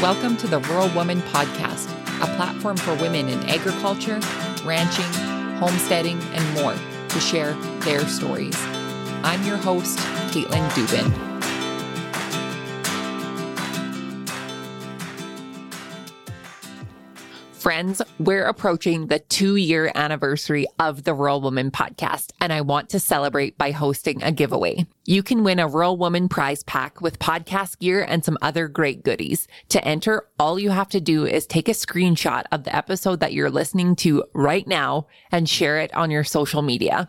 Welcome to the Rural Woman Podcast, a platform for women in agriculture, ranching, homesteading, and more to share their stories. I'm your host, Caitlin Dubin. Friends, we're approaching the two year anniversary of the Rural Woman podcast, and I want to celebrate by hosting a giveaway. You can win a Rural Woman prize pack with podcast gear and some other great goodies. To enter, all you have to do is take a screenshot of the episode that you're listening to right now and share it on your social media.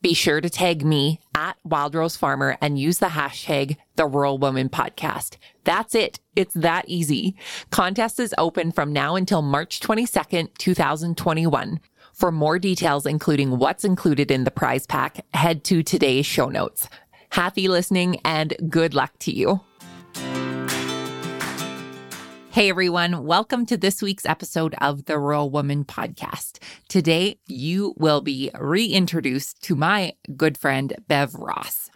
Be sure to tag me at Wild Rose Farmer and use the hashtag the Rural Woman Podcast. That's it. It's that easy. Contest is open from now until March 22nd, 2021. For more details, including what's included in the prize pack, head to today's show notes. Happy listening and good luck to you. Hey everyone, welcome to this week's episode of the Rural Woman Podcast. Today, you will be reintroduced to my good friend, Bev Ross.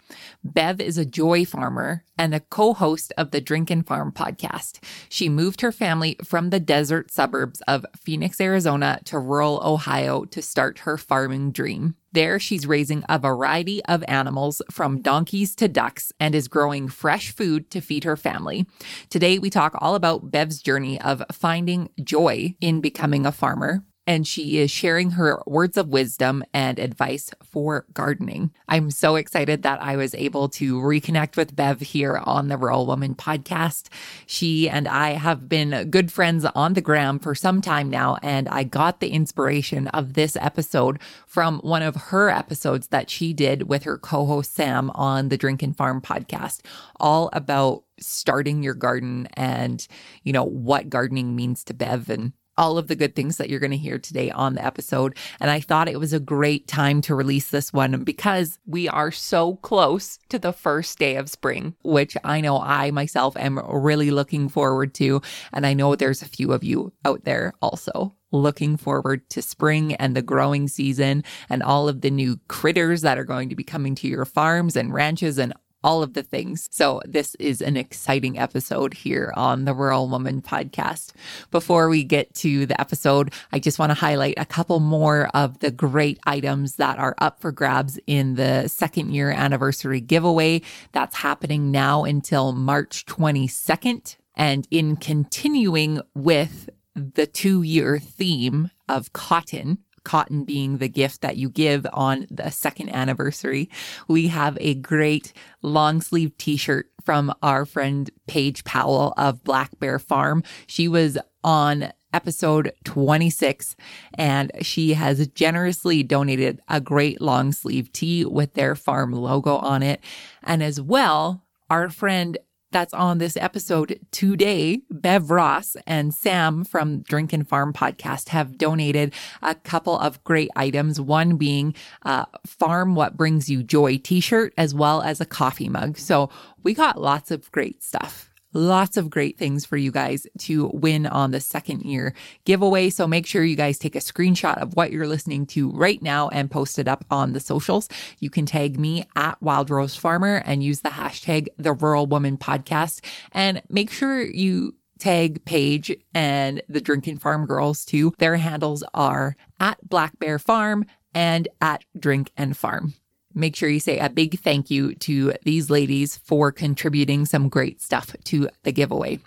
Bev is a joy farmer and a co host of the Drink and Farm podcast. She moved her family from the desert suburbs of Phoenix, Arizona to rural Ohio to start her farming dream. There, she's raising a variety of animals from donkeys to ducks and is growing fresh food to feed her family. Today, we talk all about Bev's journey of finding joy in becoming a farmer and she is sharing her words of wisdom and advice for gardening. I'm so excited that I was able to reconnect with Bev here on the Rural Woman podcast. She and I have been good friends on the gram for some time now, and I got the inspiration of this episode from one of her episodes that she did with her co host Sam on the Drink and Farm podcast, all about starting your garden and, you know, what gardening means to Bev and all of the good things that you're going to hear today on the episode. And I thought it was a great time to release this one because we are so close to the first day of spring, which I know I myself am really looking forward to. And I know there's a few of you out there also looking forward to spring and the growing season and all of the new critters that are going to be coming to your farms and ranches and all of the things. So, this is an exciting episode here on the Rural Woman podcast. Before we get to the episode, I just want to highlight a couple more of the great items that are up for grabs in the second year anniversary giveaway that's happening now until March 22nd. And in continuing with the two year theme of cotton, cotton being the gift that you give on the second anniversary, we have a great long sleeve t shirt from our friend Paige Powell of Black Bear Farm. She was on episode 26 and she has generously donated a great long sleeve tee with their farm logo on it. And as well, our friend that's on this episode today, Bev Ross and Sam from Drink and Farm podcast have donated a couple of great items. One being a Farm What Brings You Joy t shirt, as well as a coffee mug. So we got lots of great stuff lots of great things for you guys to win on the second year giveaway. So make sure you guys take a screenshot of what you're listening to right now and post it up on the socials. You can tag me at Wild Rose Farmer and use the hashtag the Rural Woman Podcast. And make sure you tag Paige and the Drink and Farm Girls too. Their handles are at Black Bear Farm and at Drink and Farm make sure you say a big thank you to these ladies for contributing some great stuff to the giveaway.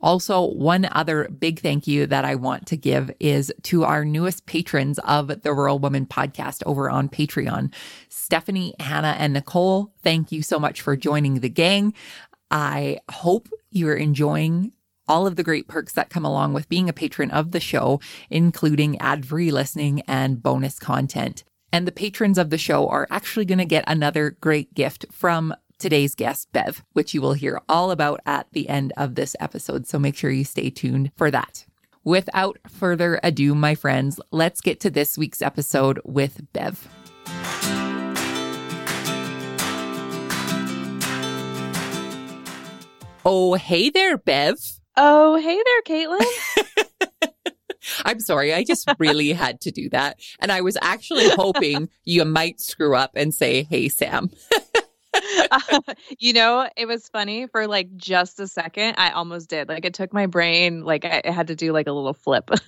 Also, one other big thank you that I want to give is to our newest patrons of the Rural Woman podcast over on Patreon Stephanie, Hannah, and Nicole. Thank you so much for joining the gang. I hope you're enjoying all of the great perks that come along with being a patron of the show, including ad free listening and bonus content. And the patrons of the show are actually going to get another great gift from today's guest, Bev, which you will hear all about at the end of this episode. So make sure you stay tuned for that. Without further ado, my friends, let's get to this week's episode with Bev. Oh, hey there, Bev. Oh, hey there, Caitlin. I'm sorry. I just really had to do that. And I was actually hoping you might screw up and say, Hey, Sam. uh, you know, it was funny for like just a second. I almost did. Like it took my brain, like I, I had to do like a little flip.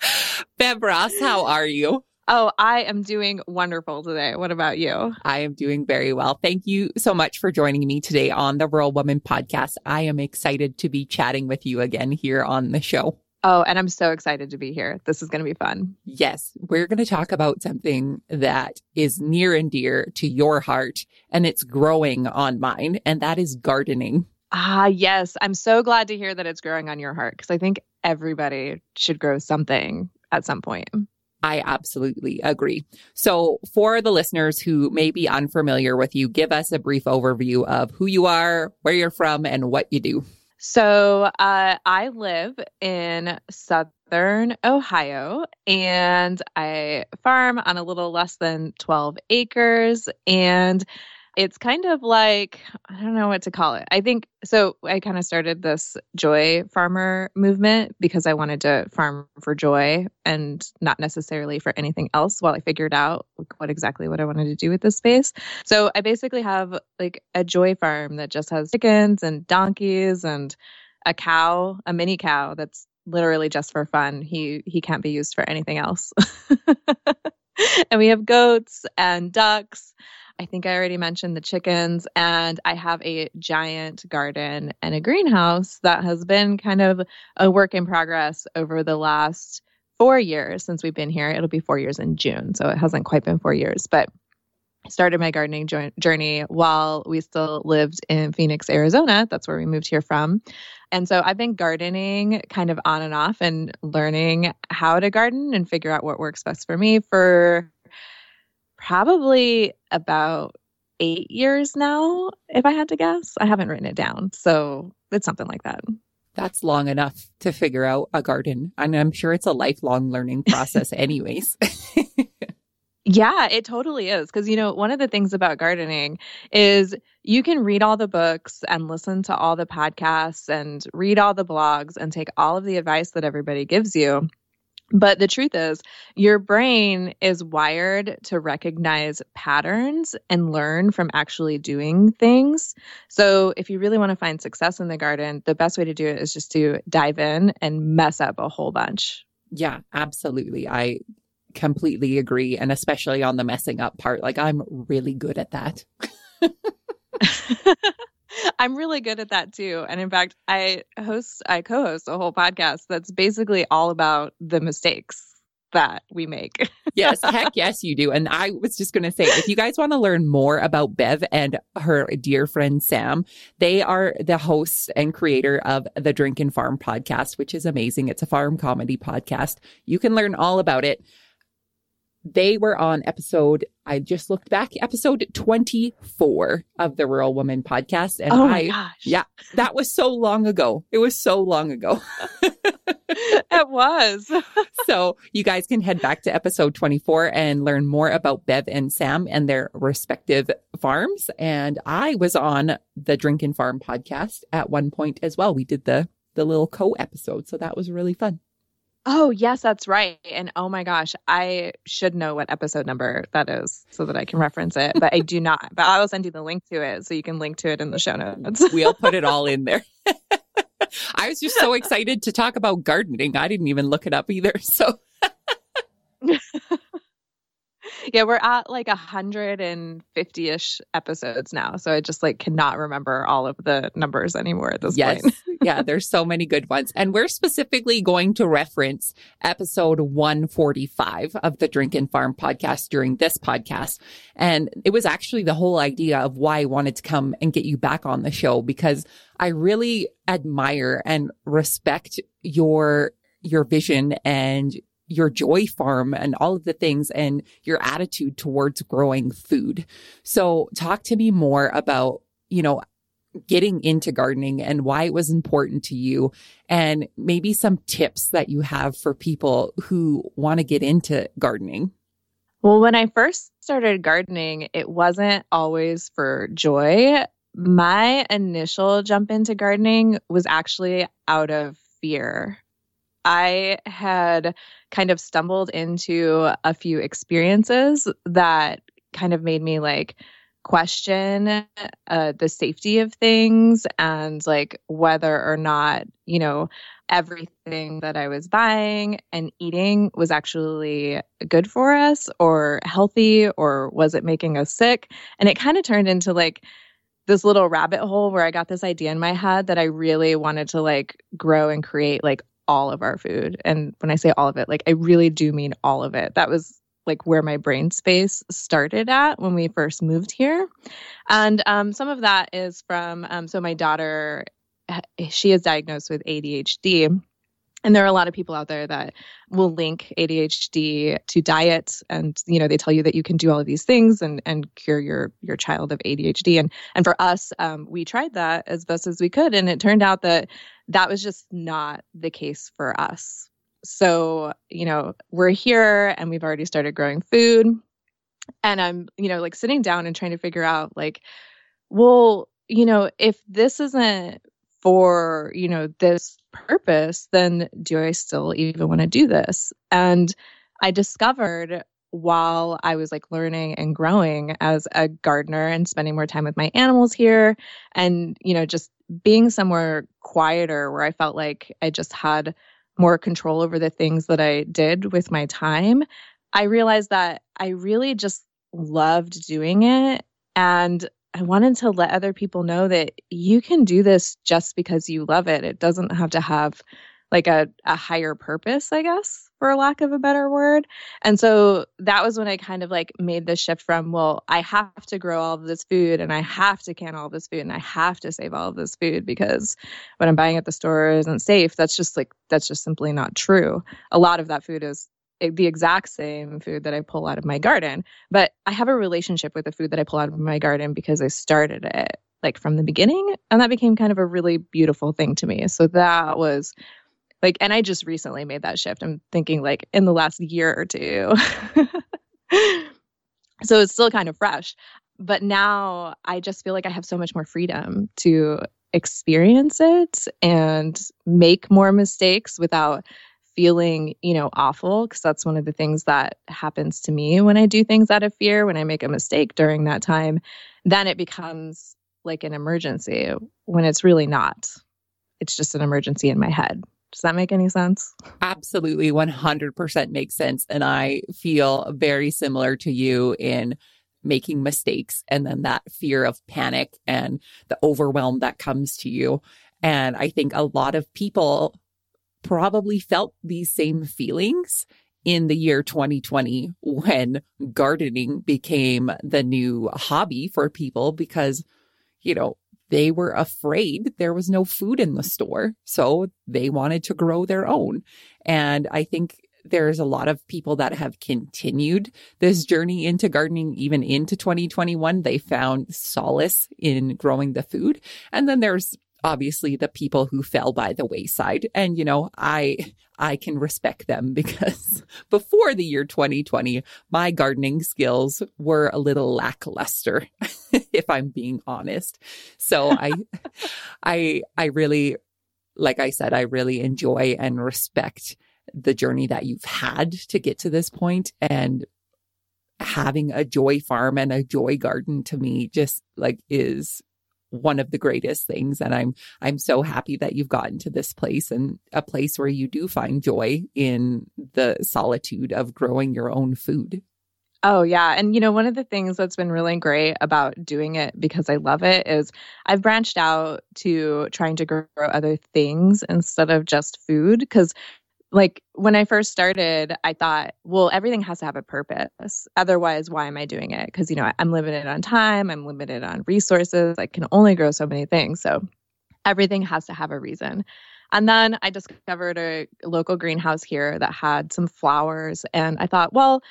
Bev Ross, how are you? Oh, I am doing wonderful today. What about you? I am doing very well. Thank you so much for joining me today on the Rural Woman podcast. I am excited to be chatting with you again here on the show. Oh, and I'm so excited to be here. This is going to be fun. Yes, we're going to talk about something that is near and dear to your heart, and it's growing on mine, and that is gardening. Ah, yes. I'm so glad to hear that it's growing on your heart because I think everybody should grow something at some point. I absolutely agree. So, for the listeners who may be unfamiliar with you, give us a brief overview of who you are, where you're from, and what you do. So uh, I live in southern Ohio and I farm on a little less than 12 acres. And it's kind of like, I don't know what to call it. I think so. I kind of started this joy farmer movement because I wanted to farm for joy and not necessarily for anything else while I figured out what exactly what I wanted to do with this space. So I basically have like a joy farm that just has chickens and donkeys and a cow, a mini cow that's literally just for fun. He he can't be used for anything else. and we have goats and ducks I think I already mentioned the chickens, and I have a giant garden and a greenhouse that has been kind of a work in progress over the last four years since we've been here. It'll be four years in June, so it hasn't quite been four years, but I started my gardening jo- journey while we still lived in Phoenix, Arizona. That's where we moved here from. And so I've been gardening kind of on and off and learning how to garden and figure out what works best for me for probably about eight years now, if I had to guess. I haven't written it down. So it's something like that. That's long enough to figure out a garden. And I'm sure it's a lifelong learning process, anyways. yeah, it totally is. Because, you know, one of the things about gardening is you can read all the books and listen to all the podcasts and read all the blogs and take all of the advice that everybody gives you. But the truth is, your brain is wired to recognize patterns and learn from actually doing things. So, if you really want to find success in the garden, the best way to do it is just to dive in and mess up a whole bunch. Yeah, absolutely. I completely agree. And especially on the messing up part, like I'm really good at that. I'm really good at that too. And in fact, I host, I co host a whole podcast that's basically all about the mistakes that we make. yes, heck yes, you do. And I was just going to say, if you guys want to learn more about Bev and her dear friend Sam, they are the hosts and creator of the Drink and Farm podcast, which is amazing. It's a farm comedy podcast. You can learn all about it they were on episode, I just looked back, episode 24 of the Rural Woman podcast. And oh I, gosh. yeah, that was so long ago. It was so long ago. it was. so you guys can head back to episode 24 and learn more about Bev and Sam and their respective farms. And I was on the Drink and Farm podcast at one point as well. We did the, the little co episode. So that was really fun. Oh, yes, that's right. And oh my gosh, I should know what episode number that is so that I can reference it, but I do not. But I will send you the link to it so you can link to it in the show notes. we'll put it all in there. I was just so excited to talk about gardening. I didn't even look it up either. So yeah, we're at like a hundred and fifty-ish episodes now, so I just like cannot remember all of the numbers anymore at this yes. point. yeah, there's so many good ones, and we're specifically going to reference episode 145 of the Drink and Farm podcast during this podcast, and it was actually the whole idea of why I wanted to come and get you back on the show because I really admire and respect your your vision and your joy farm and all of the things and your attitude towards growing food. So talk to me more about, you know, getting into gardening and why it was important to you and maybe some tips that you have for people who want to get into gardening. Well, when I first started gardening, it wasn't always for joy. My initial jump into gardening was actually out of fear. I had kind of stumbled into a few experiences that kind of made me like question uh, the safety of things and like whether or not, you know, everything that I was buying and eating was actually good for us or healthy or was it making us sick? And it kind of turned into like this little rabbit hole where I got this idea in my head that I really wanted to like grow and create like all of our food. And when I say all of it, like I really do mean all of it. That was like where my brain space started at when we first moved here. And um, some of that is from, um, so my daughter, she is diagnosed with ADHD. And there are a lot of people out there that will link ADHD to diet, and you know they tell you that you can do all of these things and and cure your your child of ADHD. And and for us, um, we tried that as best as we could, and it turned out that that was just not the case for us so, you know, we're here and we've already started growing food. And I'm, you know, like sitting down and trying to figure out, like, well, you know, if this isn't for, you know, this purpose, then do I still even want to do this? And I discovered while I was like learning and growing as a gardener and spending more time with my animals here and, you know, just being somewhere quieter where I felt like I just had more control over the things that I did with my time, I realized that I really just loved doing it. And I wanted to let other people know that you can do this just because you love it. It doesn't have to have like a, a higher purpose, I guess, for lack of a better word. And so that was when I kind of like made the shift from, well, I have to grow all of this food and I have to can all of this food and I have to save all of this food because what I'm buying at the store isn't safe. That's just like, that's just simply not true. A lot of that food is eh, the exact same food that I pull out of my garden, but I have a relationship with the food that I pull out of my garden because I started it like from the beginning and that became kind of a really beautiful thing to me. So that was like, and I just recently made that shift. I'm thinking like in the last year or two. so it's still kind of fresh. But now I just feel like I have so much more freedom to experience it and make more mistakes without feeling, you know, awful because that's one of the things that happens to me when I do things out of fear, when I make a mistake during that time, then it becomes like an emergency when it's really not. It's just an emergency in my head. Does that make any sense? Absolutely 100% makes sense. And I feel very similar to you in making mistakes and then that fear of panic and the overwhelm that comes to you. And I think a lot of people probably felt these same feelings in the year 2020 when gardening became the new hobby for people because, you know, they were afraid there was no food in the store. So they wanted to grow their own. And I think there's a lot of people that have continued this journey into gardening even into 2021. They found solace in growing the food. And then there's obviously the people who fell by the wayside. And, you know, I, I can respect them because before the year 2020, my gardening skills were a little lackluster, if I'm being honest. So I, I, I really, like I said, I really enjoy and respect the journey that you've had to get to this point and having a joy farm and a joy garden to me just like is one of the greatest things and i'm i'm so happy that you've gotten to this place and a place where you do find joy in the solitude of growing your own food Oh, yeah. And, you know, one of the things that's been really great about doing it because I love it is I've branched out to trying to grow other things instead of just food. Because like when I first started, I thought, well, everything has to have a purpose. Otherwise, why am I doing it? Because, you know, I'm limited on time, I'm limited on resources. I can only grow so many things. So everything has to have a reason. And then I discovered a local greenhouse here that had some flowers. And I thought, well,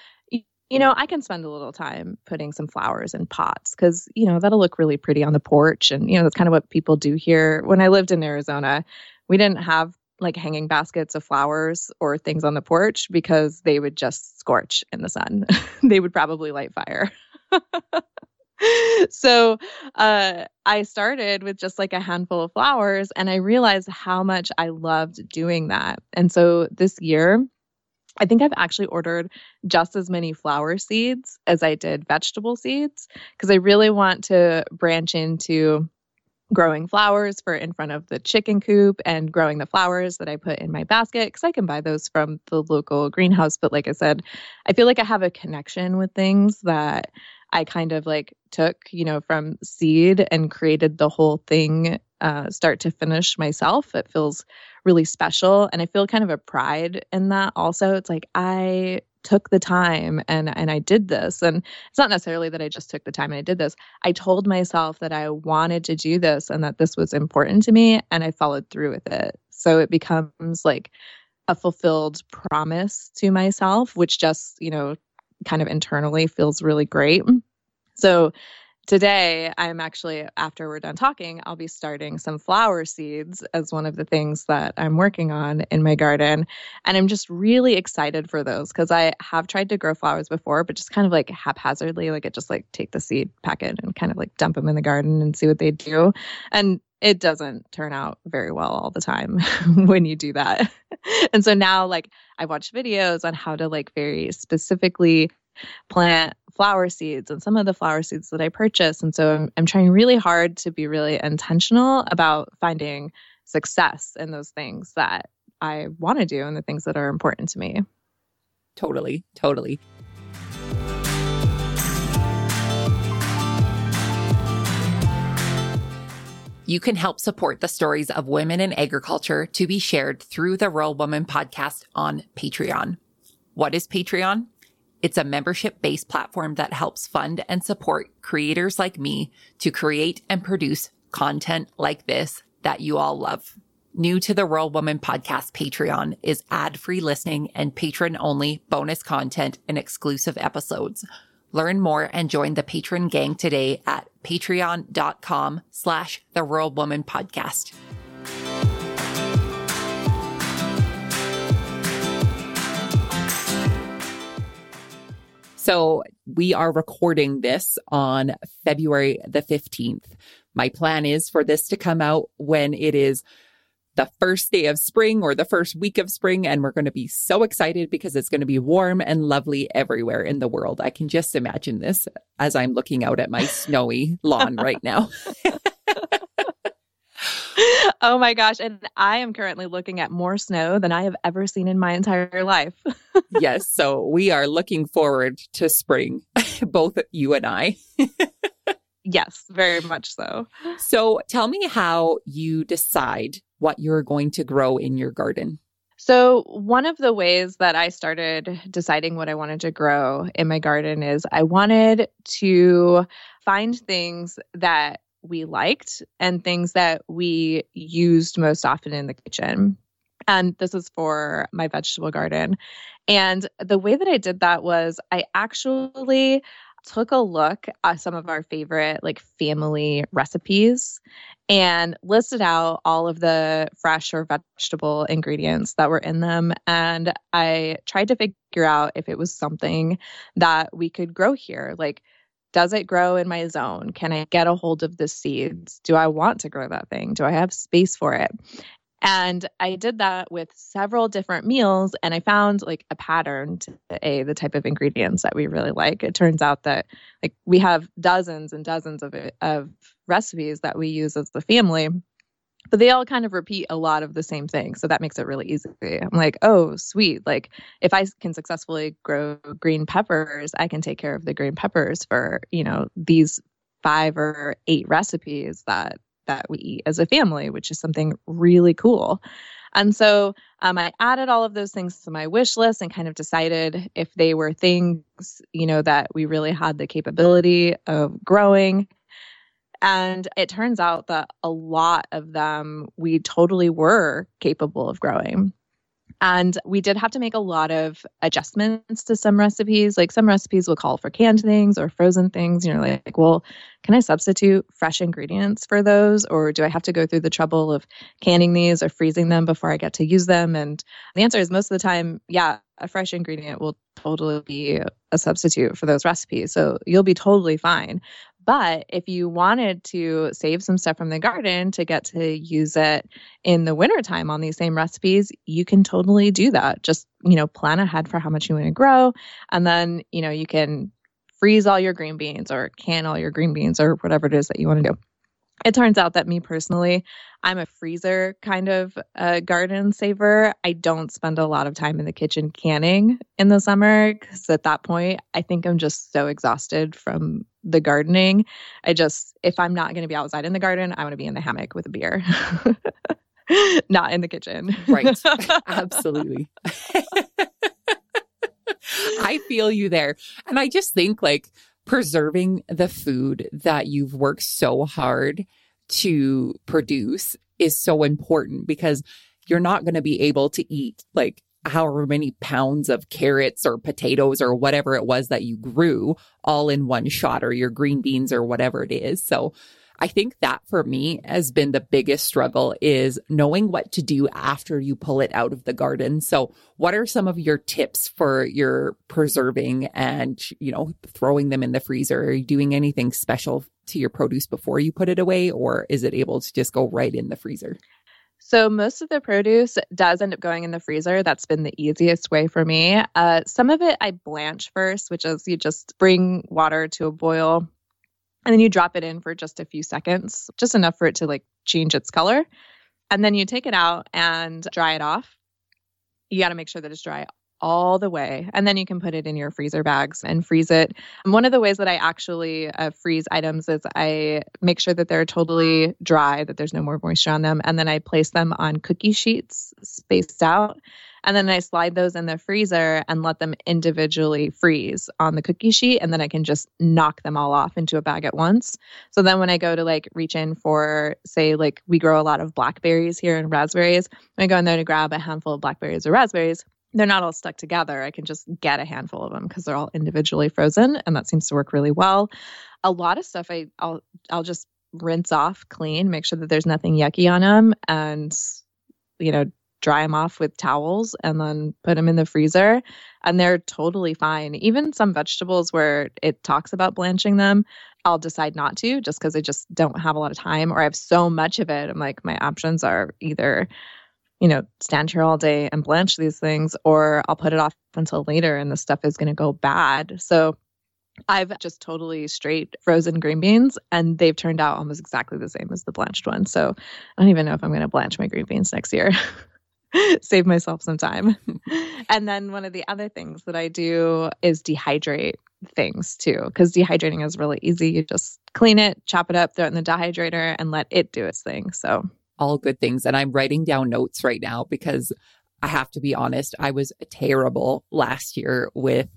you know, I can spend a little time putting some flowers in pots because, you know, that'll look really pretty on the porch. And, you know, that's kind of what people do here. When I lived in Arizona, we didn't have like hanging baskets of flowers or things on the porch because they would just scorch in the sun. they would probably light fire. so uh, I started with just like a handful of flowers and I realized how much I loved doing that. And so this year, I think I've actually ordered just as many flower seeds as I did vegetable seeds because I really want to branch into growing flowers for in front of the chicken coop and growing the flowers that I put in my basket because I can buy those from the local greenhouse. But like I said, I feel like I have a connection with things that I kind of like took, you know, from seed and created the whole thing uh, start to finish myself. It feels really special. And I feel kind of a pride in that also. It's like I took the time and and I did this and it's not necessarily that I just took the time and I did this. I told myself that I wanted to do this and that this was important to me and I followed through with it. So it becomes like a fulfilled promise to myself which just, you know, kind of internally feels really great. So today i'm actually after we're done talking i'll be starting some flower seeds as one of the things that i'm working on in my garden and i'm just really excited for those because i have tried to grow flowers before but just kind of like haphazardly like it just like take the seed packet and kind of like dump them in the garden and see what they do and it doesn't turn out very well all the time when you do that. And so now like i watched videos on how to like very specifically plant flower seeds and some of the flower seeds that I purchase. And so I'm, I'm trying really hard to be really intentional about finding success in those things that I want to do and the things that are important to me. Totally, totally. You can help support the stories of women in agriculture to be shared through the Rural Woman podcast on Patreon. What is Patreon? It's a membership based platform that helps fund and support creators like me to create and produce content like this that you all love. New to the Rural Woman podcast Patreon is ad free listening and patron only bonus content and exclusive episodes. Learn more and join the patron gang today at patreon.com slash the Rural Woman podcast. So we are recording this on February the 15th. My plan is for this to come out when it is the first day of spring or the first week of spring. And we're going to be so excited because it's going to be warm and lovely everywhere in the world. I can just imagine this as I'm looking out at my snowy lawn right now. oh my gosh. And I am currently looking at more snow than I have ever seen in my entire life. yes. So we are looking forward to spring, both you and I. yes, very much so. So tell me how you decide what you're going to grow in your garden. So, one of the ways that I started deciding what I wanted to grow in my garden is I wanted to find things that we liked and things that we used most often in the kitchen. And this is for my vegetable garden. And the way that I did that was I actually took a look at some of our favorite like family recipes and listed out all of the fresh or vegetable ingredients that were in them and I tried to figure out if it was something that we could grow here like does it grow in my zone? Can I get a hold of the seeds? Do I want to grow that thing? Do I have space for it? And I did that with several different meals and I found like a pattern to a the type of ingredients that we really like. It turns out that like we have dozens and dozens of of recipes that we use as the family but they all kind of repeat a lot of the same things. So that makes it really easy. I'm like, oh, sweet. Like if I can successfully grow green peppers, I can take care of the green peppers for, you know, these five or eight recipes that that we eat as a family, which is something really cool. And so um, I added all of those things to my wish list and kind of decided if they were things, you know, that we really had the capability of growing and it turns out that a lot of them we totally were capable of growing. And we did have to make a lot of adjustments to some recipes. Like some recipes will call for canned things or frozen things. You're like, well, can I substitute fresh ingredients for those? Or do I have to go through the trouble of canning these or freezing them before I get to use them? And the answer is most of the time, yeah, a fresh ingredient will totally be a substitute for those recipes. So you'll be totally fine. But if you wanted to save some stuff from the garden to get to use it in the wintertime on these same recipes, you can totally do that. Just, you know, plan ahead for how much you want to grow. And then, you know, you can freeze all your green beans or can all your green beans or whatever it is that you want to do it turns out that me personally, I'm a freezer kind of uh, garden saver. I don't spend a lot of time in the kitchen canning in the summer because at that point, I think I'm just so exhausted from the gardening. I just, if I'm not going to be outside in the garden, I want to be in the hammock with a beer, not in the kitchen. right. Absolutely. I feel you there. And I just think like, preserving the food that you've worked so hard to produce is so important because you're not going to be able to eat like however many pounds of carrots or potatoes or whatever it was that you grew all in one shot or your green beans or whatever it is. So I think that for me has been the biggest struggle is knowing what to do after you pull it out of the garden. So what are some of your tips for your preserving and, you know, throwing them in the freezer? Are you doing anything special to your produce before you put it away or is it able to just go right in the freezer? So most of the produce does end up going in the freezer. That's been the easiest way for me. Uh, some of it I blanch first, which is you just bring water to a boil, and then you drop it in for just a few seconds, just enough for it to like change its color. And then you take it out and dry it off. You got to make sure that it's dry all the way. And then you can put it in your freezer bags and freeze it. And one of the ways that I actually uh, freeze items is I make sure that they're totally dry, that there's no more moisture on them. And then I place them on cookie sheets spaced out. And then I slide those in the freezer and let them individually freeze on the cookie sheet. And then I can just knock them all off into a bag at once. So then when I go to like reach in for, say, like we grow a lot of blackberries here and raspberries, I go in there to grab a handful of blackberries or raspberries. They're not all stuck together. I can just get a handful of them because they're all individually frozen, and that seems to work really well. A lot of stuff I, I'll I'll just rinse off clean, make sure that there's nothing yucky on them, and you know dry them off with towels and then put them in the freezer and they're totally fine even some vegetables where it talks about blanching them i'll decide not to just because i just don't have a lot of time or i have so much of it i'm like my options are either you know stand here all day and blanch these things or i'll put it off until later and the stuff is going to go bad so I've just totally straight frozen green beans and they've turned out almost exactly the same as the blanched ones. So I don't even know if I'm going to blanch my green beans next year. save myself some time. and then one of the other things that I do is dehydrate things too, because dehydrating is really easy. You just clean it, chop it up, throw it in the dehydrator, and let it do its thing. So, all good things. And I'm writing down notes right now because I have to be honest, I was terrible last year with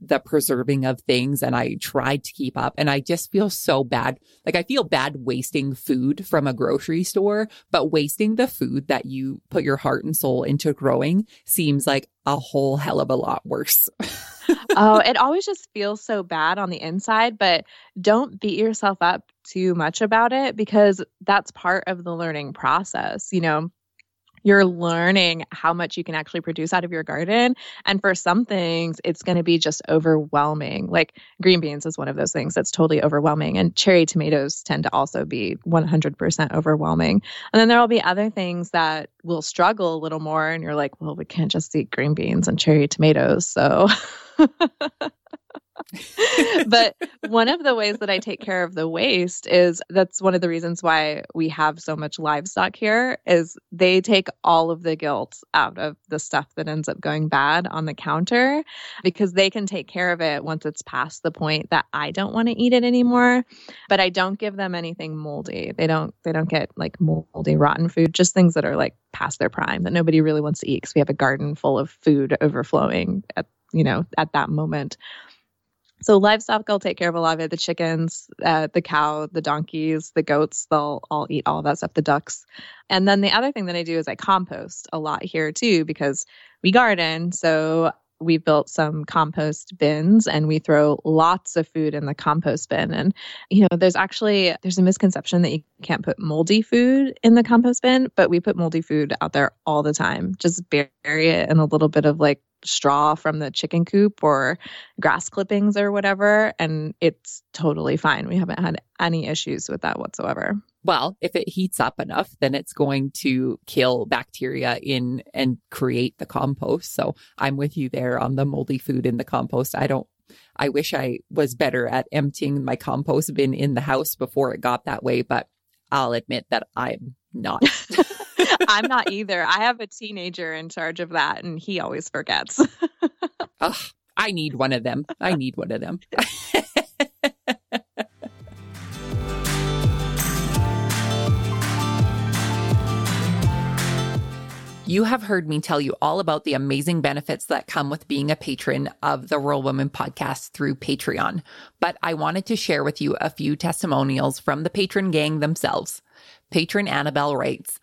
the preserving of things and I tried to keep up and I just feel so bad. Like I feel bad wasting food from a grocery store, but wasting the food that you put your heart and soul into growing seems like a whole hell of a lot worse. oh, it always just feels so bad on the inside, but don't beat yourself up too much about it because that's part of the learning process. You know, you're learning how much you can actually produce out of your garden. And for some things, it's going to be just overwhelming. Like green beans is one of those things that's totally overwhelming. And cherry tomatoes tend to also be 100% overwhelming. And then there will be other things that will struggle a little more. And you're like, well, we can't just eat green beans and cherry tomatoes. So. but one of the ways that I take care of the waste is that's one of the reasons why we have so much livestock here is they take all of the guilt out of the stuff that ends up going bad on the counter because they can take care of it once it's past the point that I don't want to eat it anymore. But I don't give them anything moldy. They don't they don't get like moldy rotten food just things that are like past their prime that nobody really wants to eat because we have a garden full of food overflowing at you know at that moment so livestock I'll take care of a lot of it. The chickens, uh, the cow, the donkeys, the goats, they'll all eat all of that stuff. The ducks, and then the other thing that I do is I compost a lot here too because we garden. So we built some compost bins and we throw lots of food in the compost bin and you know there's actually there's a misconception that you can't put moldy food in the compost bin but we put moldy food out there all the time just bury it in a little bit of like straw from the chicken coop or grass clippings or whatever. And it's totally fine. We haven't had any issues with that whatsoever. Well, if it heats up enough, then it's going to kill bacteria in and create the compost. So I'm with you there on the moldy food in the compost. I don't, I wish I was better at emptying my compost bin in the house before it got that way, but I'll admit that I'm not. I'm not either. I have a teenager in charge of that and he always forgets. Ugh, I need one of them. I need one of them. You have heard me tell you all about the amazing benefits that come with being a patron of the Rural Woman podcast through Patreon, but I wanted to share with you a few testimonials from the patron gang themselves. Patron Annabelle writes,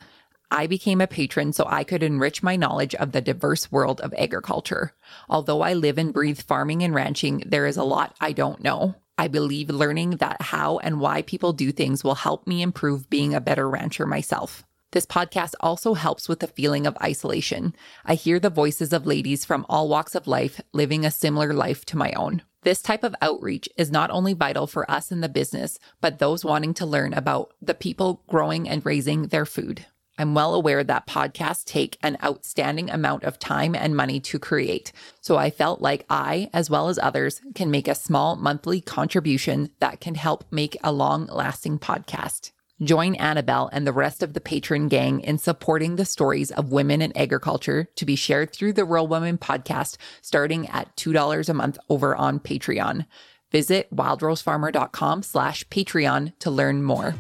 I became a patron so I could enrich my knowledge of the diverse world of agriculture. Although I live and breathe farming and ranching, there is a lot I don't know. I believe learning that how and why people do things will help me improve being a better rancher myself. This podcast also helps with the feeling of isolation. I hear the voices of ladies from all walks of life living a similar life to my own. This type of outreach is not only vital for us in the business, but those wanting to learn about the people growing and raising their food. I'm well aware that podcasts take an outstanding amount of time and money to create. So I felt like I, as well as others, can make a small monthly contribution that can help make a long lasting podcast. Join Annabelle and the rest of the patron gang in supporting the stories of women in agriculture to be shared through the Rural Women podcast starting at $2 a month over on Patreon. Visit wildrosefarmer.com slash Patreon to learn more.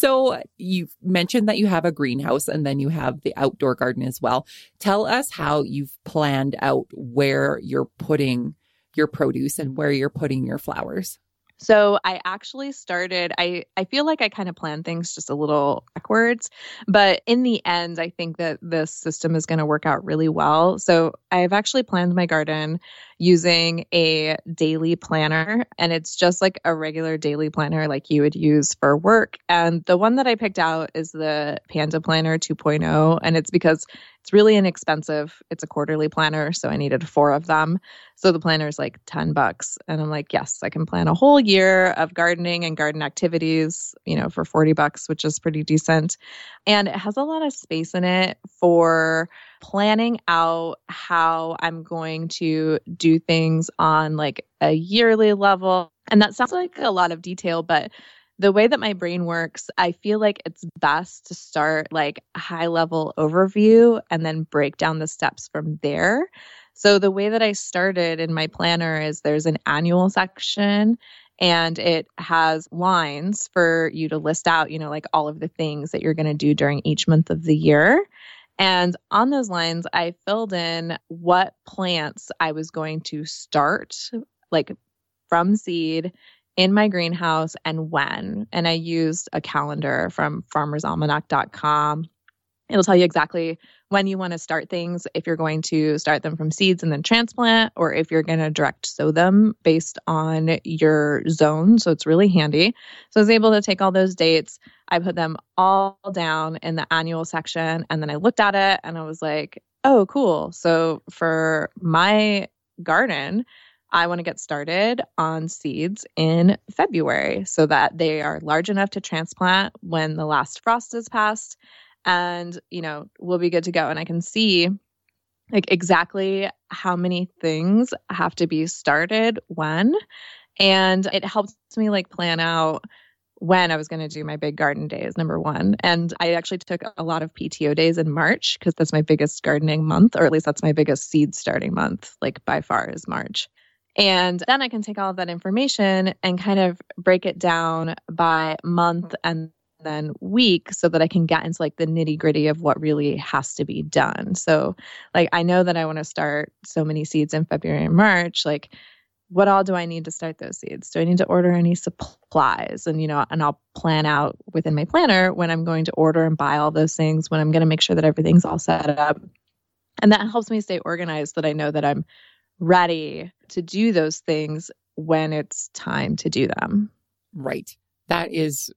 So you mentioned that you have a greenhouse and then you have the outdoor garden as well. Tell us how you've planned out where you're putting your produce and where you're putting your flowers. So I actually started I I feel like I kind of plan things just a little backwards, but in the end I think that this system is going to work out really well. So I've actually planned my garden using a daily planner and it's just like a regular daily planner like you would use for work. And the one that I picked out is the Panda Planner 2.0 and it's because it's really inexpensive. It's a quarterly planner, so I needed four of them. So the planner is like 10 bucks. And I'm like, yes, I can plan a whole year of gardening and garden activities, you know, for 40 bucks, which is pretty decent. And it has a lot of space in it for planning out how I'm going to do things on like a yearly level. And that sounds like a lot of detail, but the way that my brain works, I feel like it's best to start like a high level overview and then break down the steps from there. So the way that I started in my planner is there's an annual section and it has lines for you to list out, you know, like all of the things that you're going to do during each month of the year. And on those lines, I filled in what plants I was going to start, like from seed in my greenhouse and when. And I used a calendar from farmersalmanac.com. It'll tell you exactly when you want to start things, if you're going to start them from seeds and then transplant, or if you're going to direct sow them based on your zone. So it's really handy. So I was able to take all those dates. I put them all down in the annual section. And then I looked at it and I was like, oh, cool. So for my garden, I want to get started on seeds in February so that they are large enough to transplant when the last frost is passed and, you know, we'll be good to go. And I can see like exactly how many things have to be started when. And it helps me like plan out when I was going to do my big garden days, number one. And I actually took a lot of PTO days in March because that's my biggest gardening month, or at least that's my biggest seed starting month, like by far is March. And then I can take all of that information and kind of break it down by month and then week so that I can get into like the nitty gritty of what really has to be done. So, like, I know that I want to start so many seeds in February and March. Like, what all do I need to start those seeds? Do I need to order any supplies? And, you know, and I'll plan out within my planner when I'm going to order and buy all those things, when I'm going to make sure that everything's all set up. And that helps me stay organized that I know that I'm ready to do those things when it's time to do them. Right. That is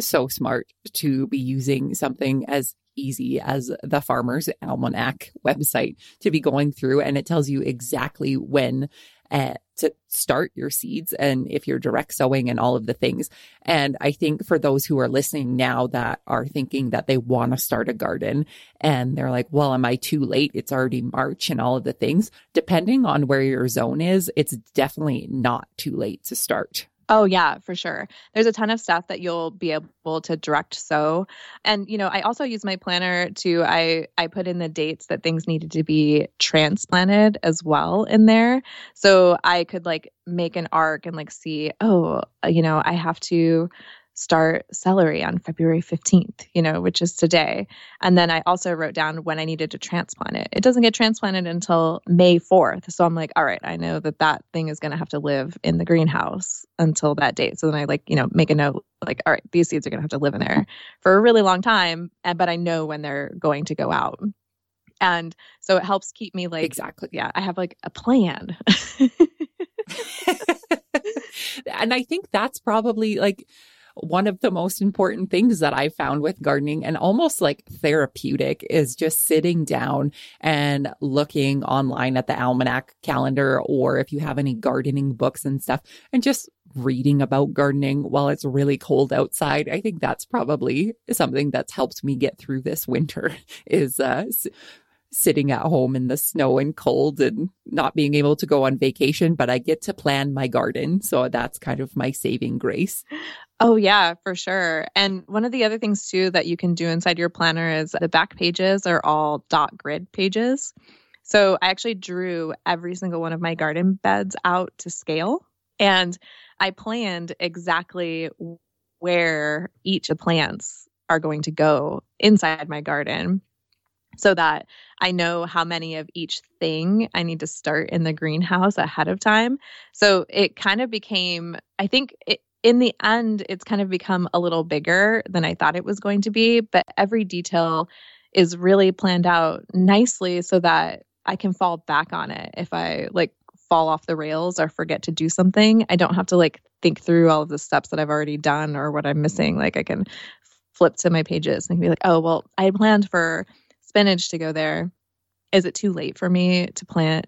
so smart to be using something as easy as the Farmer's Almanac website to be going through and it tells you exactly when uh, to start your seeds and if you're direct sowing and all of the things. And I think for those who are listening now that are thinking that they want to start a garden and they're like, well, am I too late? It's already March and all of the things. Depending on where your zone is, it's definitely not too late to start. Oh yeah, for sure. There's a ton of stuff that you'll be able to direct sow. And you know, I also use my planner to I I put in the dates that things needed to be transplanted as well in there. So I could like make an arc and like see, oh, uh, you know, I have to start celery on February 15th, you know, which is today. And then I also wrote down when I needed to transplant it. It doesn't get transplanted until May 4th. So I'm like, all right, I know that that thing is going to have to live in the greenhouse until that date. So then I like, you know, make a note like, all right, these seeds are going to have to live in there for a really long time. And, but I know when they're going to go out. And so it helps keep me like, exactly. Yeah, I have like a plan. and I think that's probably like, one of the most important things that I found with gardening and almost like therapeutic is just sitting down and looking online at the almanac calendar or if you have any gardening books and stuff and just reading about gardening while it's really cold outside. I think that's probably something that's helped me get through this winter is uh sitting at home in the snow and cold and not being able to go on vacation, but I get to plan my garden. So that's kind of my saving grace. Oh, yeah, for sure. And one of the other things too that you can do inside your planner is the back pages are all dot grid pages. So I actually drew every single one of my garden beds out to scale. And I planned exactly where each of the plants are going to go inside my garden so that I know how many of each thing I need to start in the greenhouse ahead of time. So it kind of became, I think it, in the end, it's kind of become a little bigger than I thought it was going to be, but every detail is really planned out nicely so that I can fall back on it if I like fall off the rails or forget to do something. I don't have to like think through all of the steps that I've already done or what I'm missing. Like I can flip to my pages and be like, oh, well, I planned for spinach to go there. Is it too late for me to plant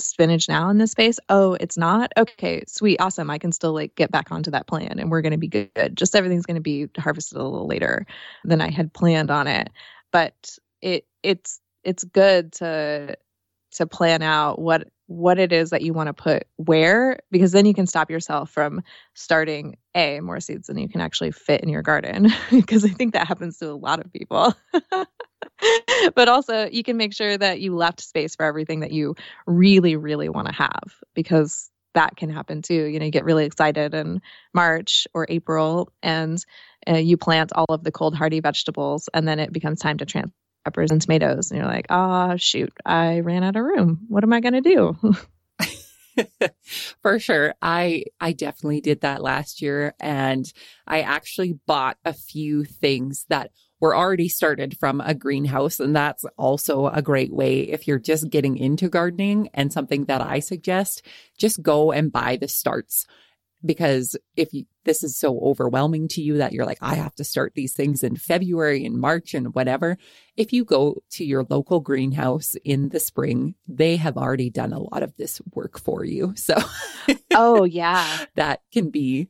spinach now in this space? Oh, it's not? Okay, sweet, awesome. I can still like get back onto that plan and we're going to be good. Just everything's going to be harvested a little later than I had planned on it. But it it's it's good to to plan out what what it is that you want to put where because then you can stop yourself from starting a more seeds than you can actually fit in your garden because i think that happens to a lot of people but also you can make sure that you left space for everything that you really really want to have because that can happen too. You know you get really excited in march or april and uh, you plant all of the cold hardy vegetables and then it becomes time to transplant peppers and tomatoes and you're like oh shoot i ran out of room. What am i going to do? For sure. I I definitely did that last year and I actually bought a few things that were already started from a greenhouse and that's also a great way if you're just getting into gardening and something that I suggest just go and buy the starts because if you, this is so overwhelming to you that you're like, I have to start these things in February and March and whatever. If you go to your local greenhouse in the spring, they have already done a lot of this work for you. So, oh, yeah, that can be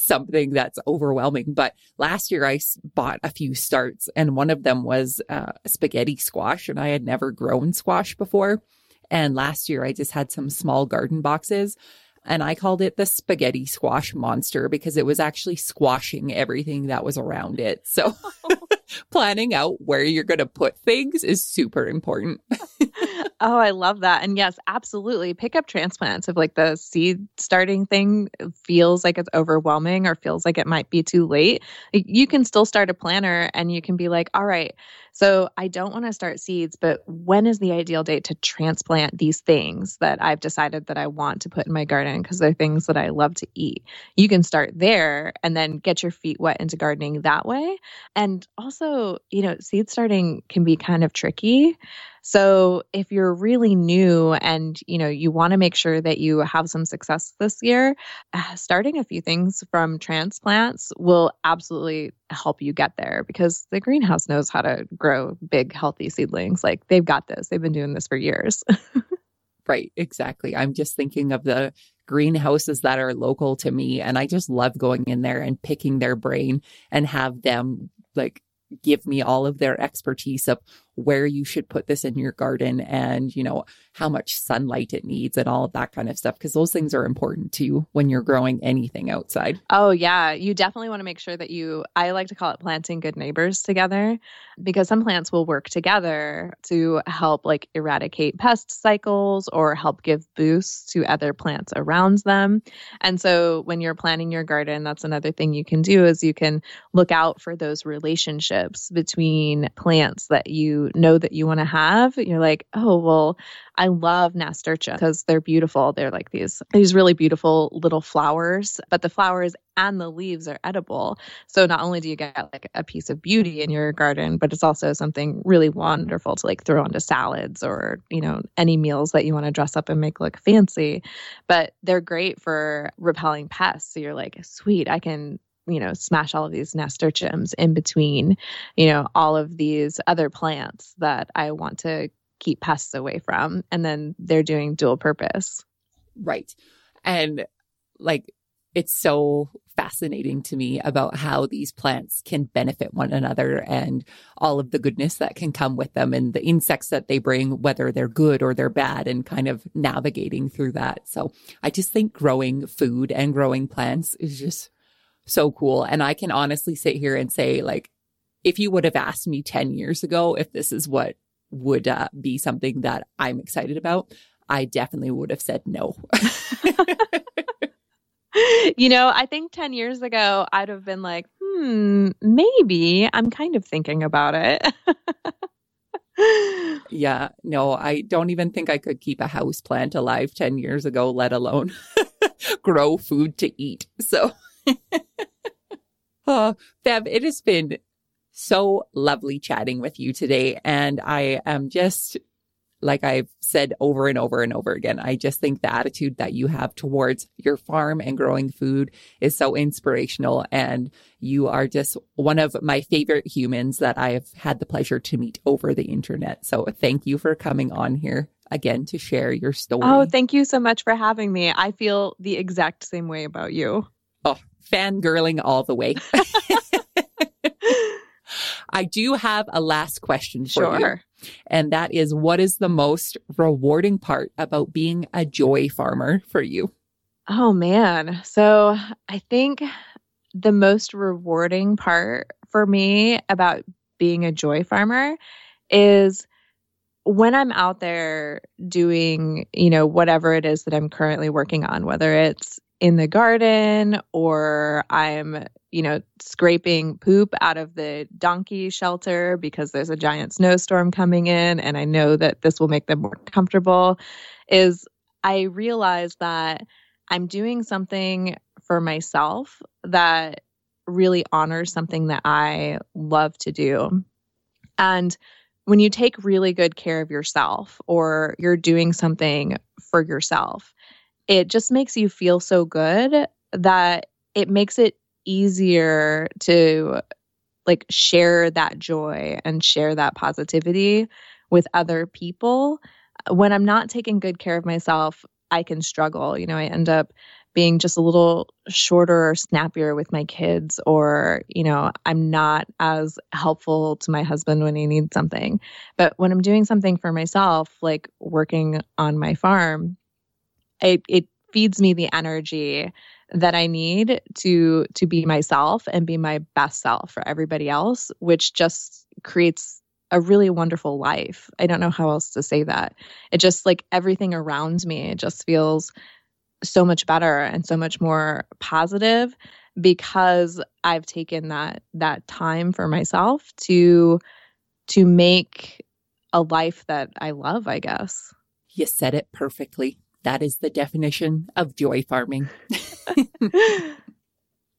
something that's overwhelming. But last year I bought a few starts and one of them was uh, spaghetti squash and I had never grown squash before. And last year I just had some small garden boxes and I called it the spaghetti squash monster because it was actually squashing everything that was around it. So planning out where you're going to put things is super important. oh, I love that. And yes, absolutely. Pick up transplants if like the seed starting thing feels like it's overwhelming or feels like it might be too late. You can still start a planner and you can be like, all right, so I don't want to start seeds, but when is the ideal date to transplant these things that I've decided that I want to put in my garden because they're things that I love to eat? You can start there and then get your feet wet into gardening that way. And also, you know, seed starting can be kind of tricky So if you're really new and you know you want to make sure that you have some success this year, uh, starting a few things from transplants will absolutely help you get there because the greenhouse knows how to grow big healthy seedlings. Like they've got this. They've been doing this for years. right, exactly. I'm just thinking of the greenhouses that are local to me and I just love going in there and picking their brain and have them like give me all of their expertise of where you should put this in your garden and, you know, how much sunlight it needs and all of that kind of stuff. Cause those things are important too when you're growing anything outside. Oh, yeah. You definitely want to make sure that you, I like to call it planting good neighbors together because some plants will work together to help like eradicate pest cycles or help give boosts to other plants around them. And so when you're planting your garden, that's another thing you can do is you can look out for those relationships between plants that you know that you want to have, you're like, oh, well, I love nasturtia because they're beautiful. They're like these these really beautiful little flowers, but the flowers and the leaves are edible. So not only do you get like a piece of beauty in your garden, but it's also something really wonderful to like throw onto salads or, you know, any meals that you want to dress up and make look fancy. But they're great for repelling pests. So you're like, sweet, I can you know, smash all of these nasturtiums in between, you know, all of these other plants that I want to keep pests away from. And then they're doing dual purpose. Right. And like, it's so fascinating to me about how these plants can benefit one another and all of the goodness that can come with them and the insects that they bring, whether they're good or they're bad, and kind of navigating through that. So I just think growing food and growing plants is just so cool. And I can honestly sit here and say, like, if you would have asked me 10 years ago if this is what would uh, be something that I'm excited about, I definitely would have said no. you know, I think 10 years ago, I'd have been like, hmm, maybe I'm kind of thinking about it. yeah, no, I don't even think I could keep a house plant alive 10 years ago, let alone grow food to eat. So oh, Bev, it has been so lovely chatting with you today. And I am just, like I've said over and over and over again, I just think the attitude that you have towards your farm and growing food is so inspirational. And you are just one of my favorite humans that I have had the pleasure to meet over the internet. So thank you for coming on here again to share your story. Oh, thank you so much for having me. I feel the exact same way about you. Oh, fangirling all the way. I do have a last question for sure. you. And that is what is the most rewarding part about being a joy farmer for you? Oh man. So I think the most rewarding part for me about being a joy farmer is when I'm out there doing, you know, whatever it is that I'm currently working on, whether it's in the garden or I'm, you know, scraping poop out of the donkey shelter because there's a giant snowstorm coming in and I know that this will make them more comfortable is I realize that I'm doing something for myself that really honors something that I love to do. And when you take really good care of yourself or you're doing something for yourself, it just makes you feel so good that it makes it easier to like share that joy and share that positivity with other people. When I'm not taking good care of myself, I can struggle. You know, I end up being just a little shorter or snappier with my kids, or, you know, I'm not as helpful to my husband when he needs something. But when I'm doing something for myself, like working on my farm, it, it feeds me the energy that I need to to be myself and be my best self for everybody else, which just creates a really wonderful life. I don't know how else to say that. It just like everything around me, it just feels so much better and so much more positive because I've taken that that time for myself to to make a life that I love, I guess. You said it perfectly. That is the definition of joy farming.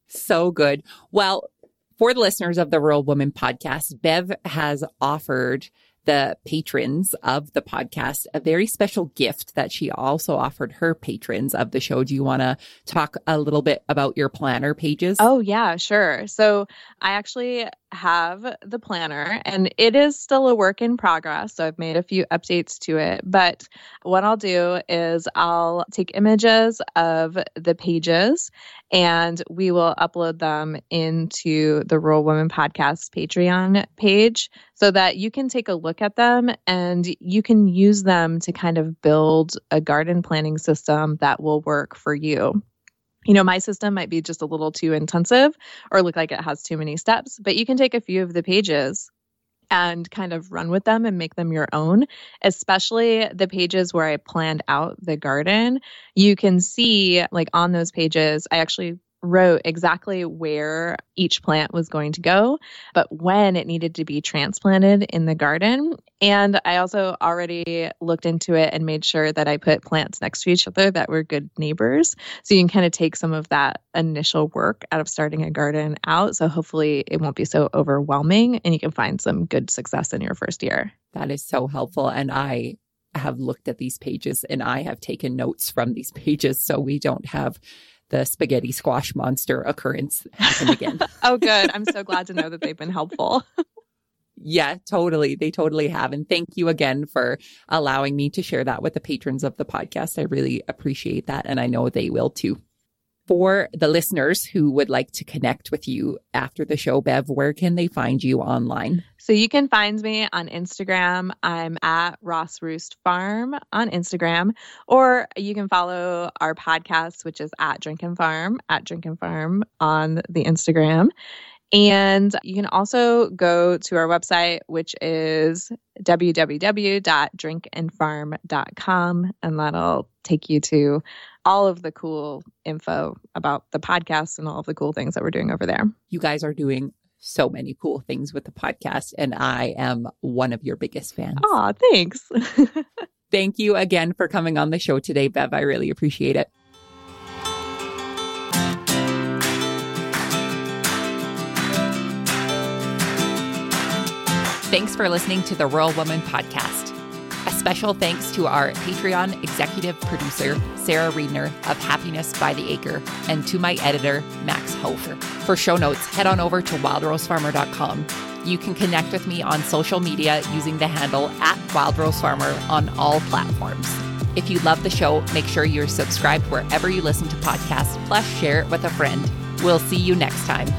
so good. Well, for the listeners of the Rural Woman podcast, Bev has offered the patrons of the podcast a very special gift that she also offered her patrons of the show. Do you want to talk a little bit about your planner pages? Oh, yeah, sure. So I actually have the planner and it is still a work in progress. So I've made a few updates to it. But what I'll do is I'll take images of the pages and we will upload them into the Rural Woman Podcast Patreon page so that you can take a look at them and you can use them to kind of build a garden planning system that will work for you you know, my system might be just a little too intensive or look like it has too many steps, but you can take a few of the pages and kind of run with them and make them your own, especially the pages where I planned out the garden. You can see, like on those pages, I actually wrote exactly where each plant was going to go, but when it needed to be transplanted in the garden. And I also already looked into it and made sure that I put plants next to each other that were good neighbors. So you can kind of take some of that initial work out of starting a garden out. So hopefully it won't be so overwhelming and you can find some good success in your first year. That is so helpful. And I have looked at these pages and I have taken notes from these pages so we don't have the spaghetti squash monster occurrence happen again. oh, good. I'm so glad to know that they've been helpful. yeah, totally. They totally have. And thank you again for allowing me to share that with the patrons of the podcast. I really appreciate that. And I know they will too. For the listeners who would like to connect with you after the show, Bev, where can they find you online? So you can find me on Instagram. I'm at Ross Roost Farm on Instagram, or you can follow our podcast, which is at Drink and Farm, at Drink and Farm on the Instagram. And you can also go to our website, which is www.drinkandfarm.com, and that'll take you to all of the cool info about the podcast and all of the cool things that we're doing over there. You guys are doing so many cool things with the podcast, and I am one of your biggest fans. Aw, thanks. Thank you again for coming on the show today, Bev. I really appreciate it. Thanks for listening to the Rural Woman Podcast. A special thanks to our Patreon executive producer, Sarah Reedner of Happiness by the Acre, and to my editor, Max Hofer. For show notes, head on over to wildrosefarmer.com. You can connect with me on social media using the handle at wildrosefarmer on all platforms. If you love the show, make sure you're subscribed wherever you listen to podcasts, plus share it with a friend. We'll see you next time.